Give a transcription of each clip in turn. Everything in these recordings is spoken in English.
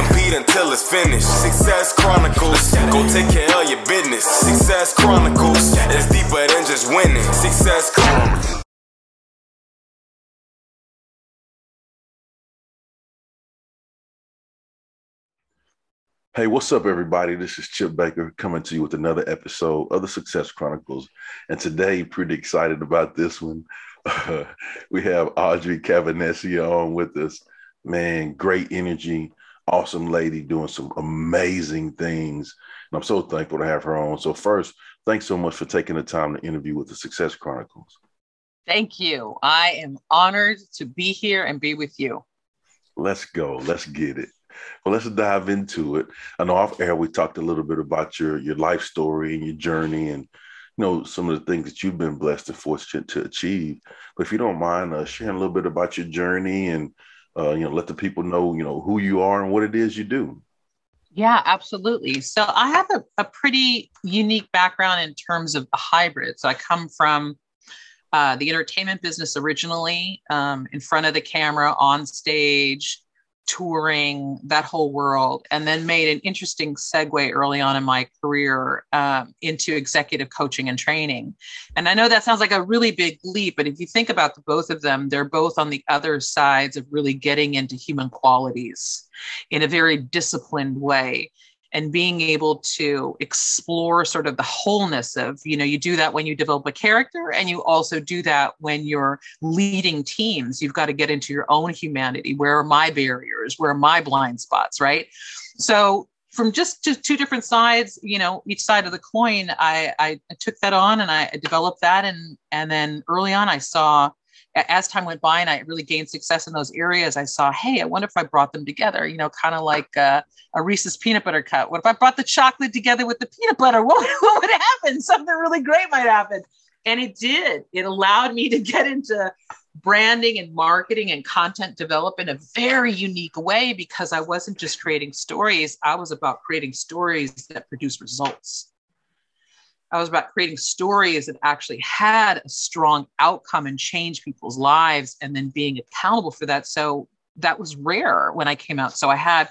Compete until it's finished. Success Chronicles. Go take care of your business. Success Chronicles. It's deeper than just winning. Success Chronicles. Hey, what's up, everybody? This is Chip Baker coming to you with another episode of the Success Chronicles. And today, pretty excited about this one. we have Audrey Cavenecia on with us. Man, great energy, awesome lady doing some amazing things. And I'm so thankful to have her on. So, first, thanks so much for taking the time to interview with the Success Chronicles. Thank you. I am honored to be here and be with you. Let's go. Let's get it. Well, let's dive into it. I know off air we talked a little bit about your your life story and your journey, and you know some of the things that you've been blessed and fortunate to achieve. But if you don't mind uh, sharing a little bit about your journey and uh, you know let the people know you know who you are and what it is you do. Yeah, absolutely. So I have a, a pretty unique background in terms of a hybrid. So I come from uh, the entertainment business originally, um, in front of the camera, on stage, touring that whole world and then made an interesting segue early on in my career um, into executive coaching and training. And i know that sounds like a really big leap but if you think about the both of them they're both on the other sides of really getting into human qualities in a very disciplined way and being able to explore sort of the wholeness of you know you do that when you develop a character and you also do that when you're leading teams. You've got to get into your own humanity. Where are my barriers? Where are my blind spots right? So from just two different sides you know each side of the coin I, I took that on and i developed that. And and then early on i saw as time went by and I really gained success in those areas, I saw, hey, I wonder if I brought them together, you know, kind of like uh, a Reese's peanut butter cup. What if I brought the chocolate together with the peanut butter? What, what would happen? Something really great might happen. And it did. It allowed me to get into branding and marketing and content development in a very unique way because I wasn't just creating stories, I was about creating stories that produce results. I was about creating stories that actually had a strong outcome and change people's lives and then being accountable for that. So that was rare when I came out. So I had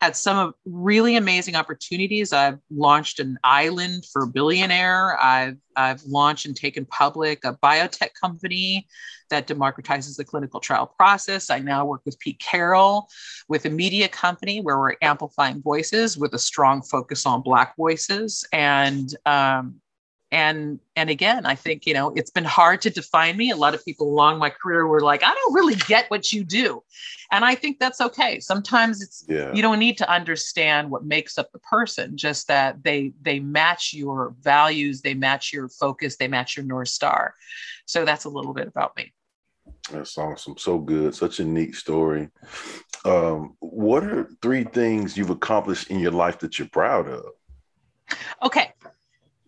had some really amazing opportunities. I've launched an island for billionaire. I've I've launched and taken public a biotech company that democratizes the clinical trial process. I now work with Pete Carroll with a media company where we're amplifying voices with a strong focus on Black voices. And um, and and again i think you know it's been hard to define me. A lot of people along my career were like i don't really get what you do. And i think that's okay. Sometimes it's yeah. you don't need to understand what makes up the person just that they they match your values they match your focus they match your north star. So that's a little bit about me. That's awesome so good. Such a neat story. Um, what are three things you've accomplished in your life that you're proud of? Okay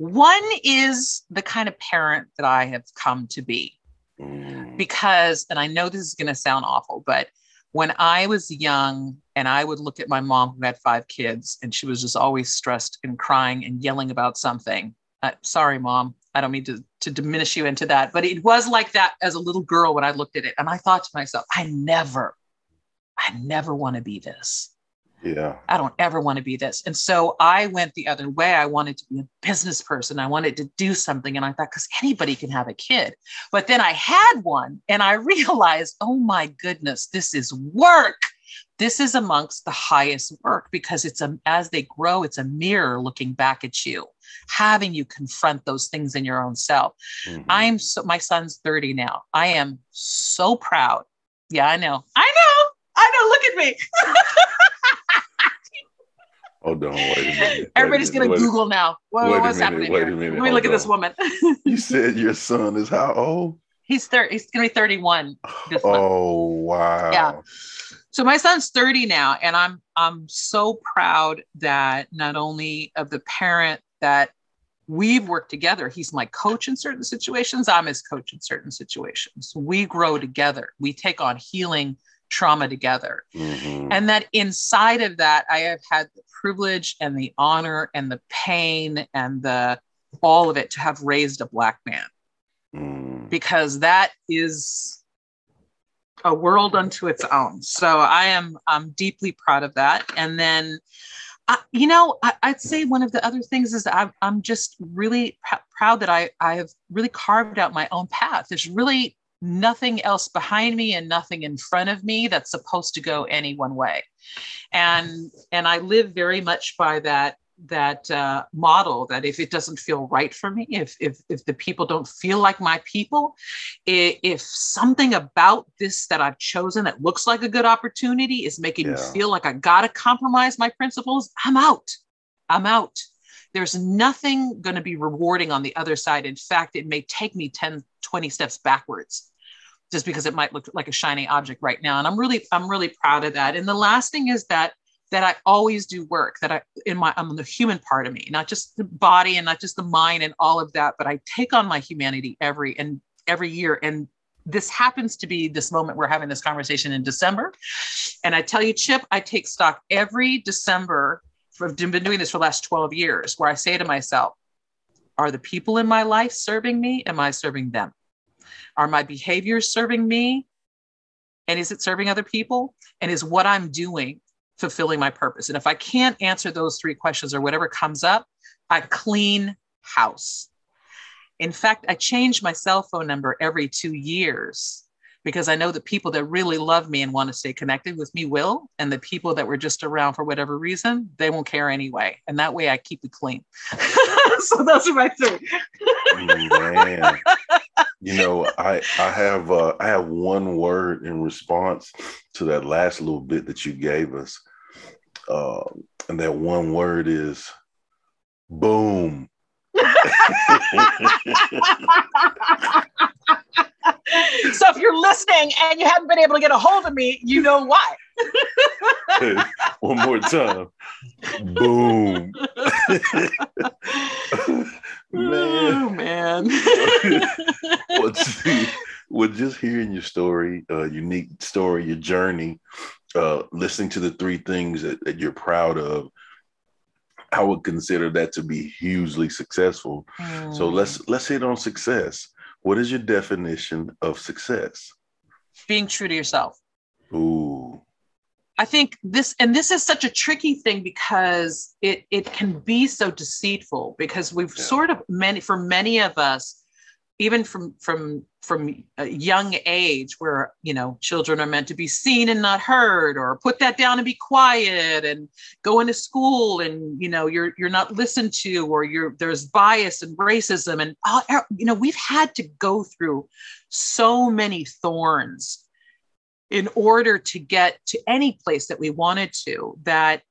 one is the kind of parent that I have come to be. Mm. Because, and I know this is going to sound awful, but when I was young and I would look at my mom who had five kids and she was just always stressed and crying and yelling about something. Uh, sorry, mom. I don't mean to, to diminish you into that, but it was like that as a little girl when I looked at it. And I thought to myself, I never, I never want to be this. Yeah. I don't ever want to be this. And so I went the other way. I wanted to be a business person. I wanted to do something. And I thought, because anybody can have a kid. But then I had one and I realized, oh my goodness, this is work. This is amongst the highest work because it's a, as they grow, it's a mirror looking back at you, having you confront those things in your own self. Mm-hmm. I'm so, my son's 30 now. I am so proud. Yeah, I know. I know. I know. Look at me. Hold on, wait a minute. Everybody's going to Google now. What, wait what's minute, happening? Wait here? a minute. Let me look on. at this woman. you said your son is how old? He's 30. He's going to be 31 this Oh, wow. Yeah. So my son's 30 now, and I'm I'm so proud that not only of the parent that we've worked together. He's my coach in certain situations. I'm his coach in certain situations. We grow together. We take on healing trauma together. Mm-hmm. And that inside of that, I have had the privilege and the honor and the pain and the all of it to have raised a black man. Mm. Because that is a world unto its own. So I am I'm deeply proud of that. And then I, you know, I, would say one of the other things is I'm, I'm just really pr- proud that I, I have really carved out my own path. There's really nothing else behind me and nothing in front of me that's supposed to go any one way. And, and I live very much by that that uh, model that if it doesn't feel right for me if if if the people don't feel like my people if, if something about this that i've chosen that looks like a good opportunity is making yeah. me feel like i gotta compromise my principles i'm out i'm out there's nothing going to be rewarding on the other side in fact it may take me 10 20 steps backwards just because it might look like a shiny object right now and i'm really i'm really proud of that and the last thing is that that I always do work that I in my I'm the human part of me, not just the body and not just the mind and all of that, but I take on my humanity every and every year. And this happens to be this moment we're having this conversation in December. And I tell you, Chip, I take stock every December. I've been doing this for the last 12 years, where I say to myself, are the people in my life serving me? Am I serving them? Are my behaviors serving me? And is it serving other people? And is what I'm doing fulfilling my purpose? And if I can't answer those three questions or whatever comes up, I clean house. In fact, I change my cell phone number every two years because I know the people that really love me and want to stay connected with me will. And the people that were just around for whatever reason, they won't care anyway. And that way I keep it clean. so those are my three. You know, I I have uh, I have one word in response to that last little bit that you gave us. Uh, and that one word is boom. so if you're listening and you haven't been able to get a hold of me, you know why. one more time. Boom. man. Oh, man. well, see, well, just hearing your story, uh, unique story, your journey, uh, listening to the three things that, that, you're proud of, I would consider that to be hugely successful. Mm. So let's let's hit on success. What is your definition of success? Being true to yourself. Ooh. I think this, and this is such a tricky thing because it it can be so deceitful because we've yeah. sort of many for many of us, even from from from a young age where you know children are meant to be seen and not heard or put that down and be quiet and go into school and you know you're you're not listened to or you're there's bias and racism and all, you know we've had to go through so many thorns in order to get to any place that we wanted to that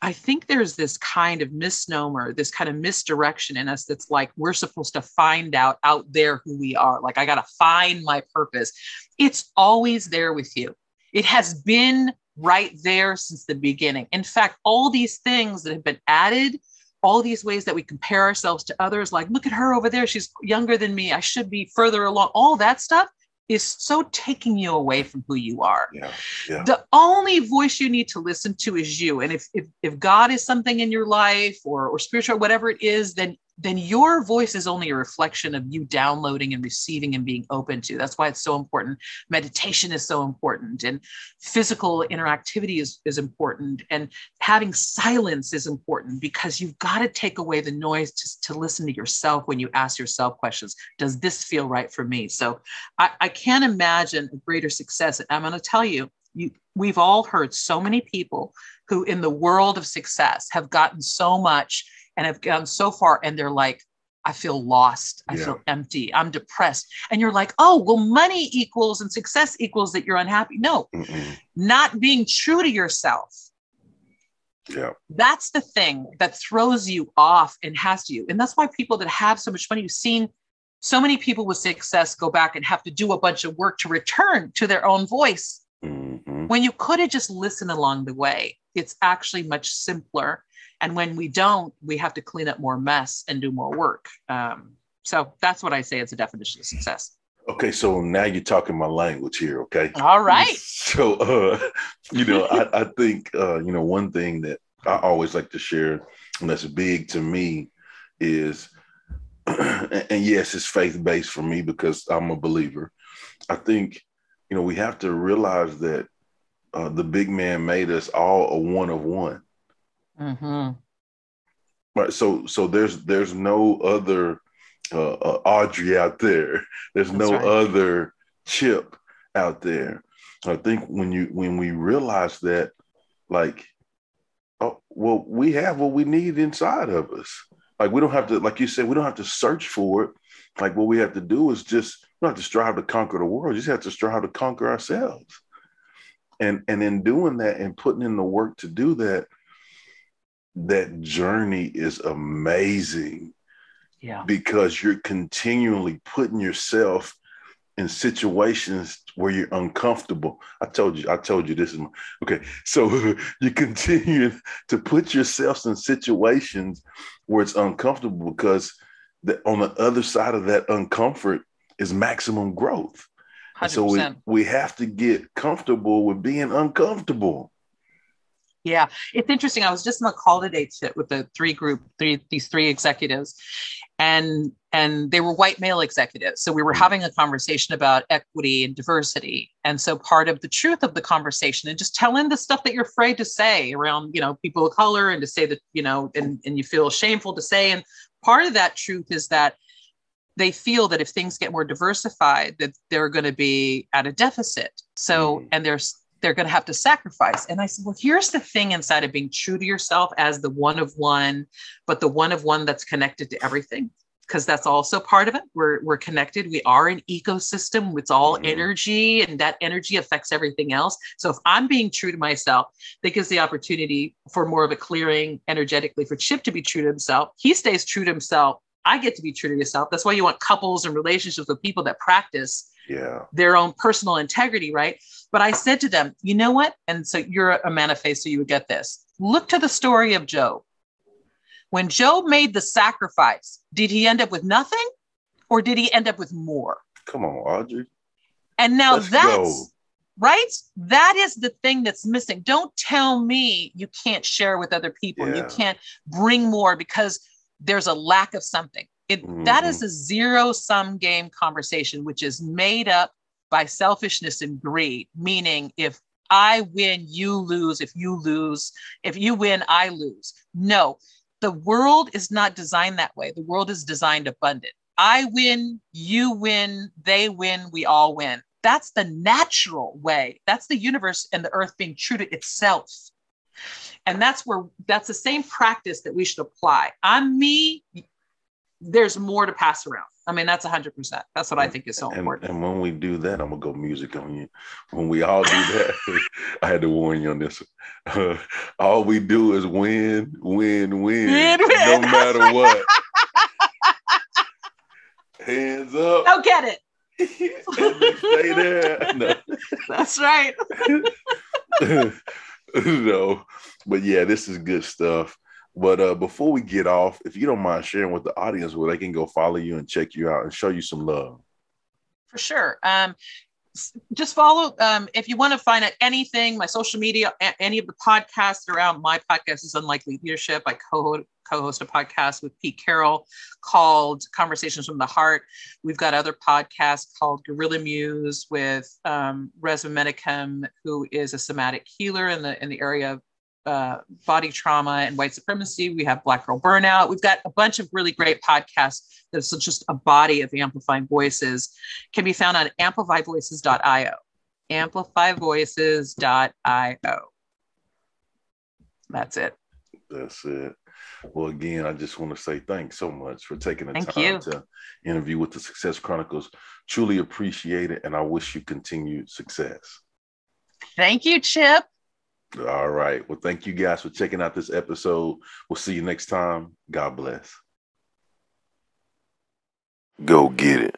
I think there's this kind of misnomer, this kind of misdirection in us that's like we're supposed to find out out there who we are. Like, I got to find my purpose. It's always there with you. It has been right there since the beginning. In fact, all these things that have been added, all these ways that we compare ourselves to others, like, look at her over there. She's younger than me. I should be further along. All that stuff is so taking you away from who you are. Yeah, yeah. The only voice you need to listen to is you. And if, if if God is something in your life or or spiritual, whatever it is, then then your voice is only a reflection of you downloading and receiving and being open to. That's why it's so important. Meditation is so important, and physical interactivity is, is important, and having silence is important because you've got to take away the noise to, to listen to yourself when you ask yourself questions Does this feel right for me? So I, I can't imagine a greater success. I'm going to tell you, you, we've all heard so many people who, in the world of success, have gotten so much and have gone so far and they're like i feel lost i yeah. feel empty i'm depressed and you're like oh well money equals and success equals that you're unhappy no Mm-mm. not being true to yourself yeah that's the thing that throws you off and has you and that's why people that have so much money you've seen so many people with success go back and have to do a bunch of work to return to their own voice mm-hmm. when you could have just listened along the way. It's actually much simpler. And when we don't, we have to clean up more mess and do more work. Um, so that's what I say is a definition of success. Okay, so now you're talking my language here. Okay. All right. So, uh, you know, I, I think uh, you know one thing that I always like to share, and that's big to me, is, and, yes, it's faith based for me because I'm a believer. I think, you know, we have to realize that uh, the big man made us all a one of one. Mm-hmm. Right. So, so there's there's no other uh, uh, Audrey out there. There's That's no right. other Chip out there. I think when you when we realize that, like, oh well, we have what we need inside of us. Like we don't have to, like you said, we don't have to search for it. Like what we have to do is just have to strive to conquer the world. You just have to strive to conquer ourselves. And and in doing that and putting in the work to do that, that journey is amazing Yeah. because you're continually putting yourself in situations where you're uncomfortable. I told you, I told you this is my, okay. So you continue to put yourselves in situations where it's uncomfortable because the, on the other side of that uncomfort is maximum growth. So we, we have to get comfortable with being uncomfortable. Yeah, it's interesting. I was just in a call today to, with the three group, three these three executives, and and they were white male executives. So we were having a conversation about equity and diversity. And so part of the truth of the conversation and just telling the stuff that you're afraid to say around, you know, people of color and to say that, you know, and, and you feel shameful to say. And part of that truth is that they feel that if things get more diversified, that they're going to be at a deficit. So, Mhm. and there's they're going to have to sacrifice. And I said, well, here's the thing inside of being true to yourself as the one of one, but the one of one that's connected to everything, because that's also part of it. We're, we're connected. We are an ecosystem. It's all Mhm. energy, and that energy affects everything else. So if I'm being true to myself, that gives the opportunity for more of a clearing energetically for Chip to be true to himself. He stays true to himself. I get to be true to yourself. That's why you want couples and relationships with people that practice Yeah. their own personal integrity, right? But I said to them, you know what? And so you're a man of faith, so you would get this. Look to the story of Job. When Job made the sacrifice, did he end up with nothing or did he end up with more? Come on, Audrey. And now Let's that's go. right. That is the thing that's missing. Don't tell me you can't share with other people. You can't bring more because there's a lack of something. It, Mm-hmm. is a zero sum game conversation, which is made up by selfishness and greed, meaning if I win, you lose. If you lose, if you win, I lose. No, the world is not designed that way. The world is designed abundant. I win, you win, they win, we all win. That's the natural way. That's the universe and the earth being true to itself. And that's where that's the same practice that we should apply. I'm me, there's more to pass around. I mean, that's 100%. That's what I think is so and, important. and when we do that, I'm gonna go music on you. When we all do that, I had to warn you on this. one. all we do is win, win, win, Win, win. no matter what. Hands up. Go get it. stay there. No. That's right. no, but yeah, this is good stuff. But uh, before we get off, if you don't mind sharing with the audience where they can go follow you and check you out and show you some love. For sure. Um, just follow um, if you want to find out anything, my social media, any of the podcasts around my podcast is Unlikely Leadership. I co co-host a podcast with Pete Carroll called Conversations from the Heart. We've got other podcasts called Gorilla Muse with um, Resmaa Menakem, who is a somatic healer in the in the area of uh, body trauma and white supremacy. We have Black Girl Burnout. We've got a bunch of really great podcasts that's just a body of amplifying voices. Can be found on amplifyvoices.io. Amplifyvoices.io. That's it. That's it. Well, again, I just want to say thanks so much for taking the Thank time you. to interview with the Success Chronicles. Truly appreciate it, and I wish you continued success. Thank you, Chip. All right. Well, thank you guys for checking out this episode. We'll see you next time. God bless. Go get it.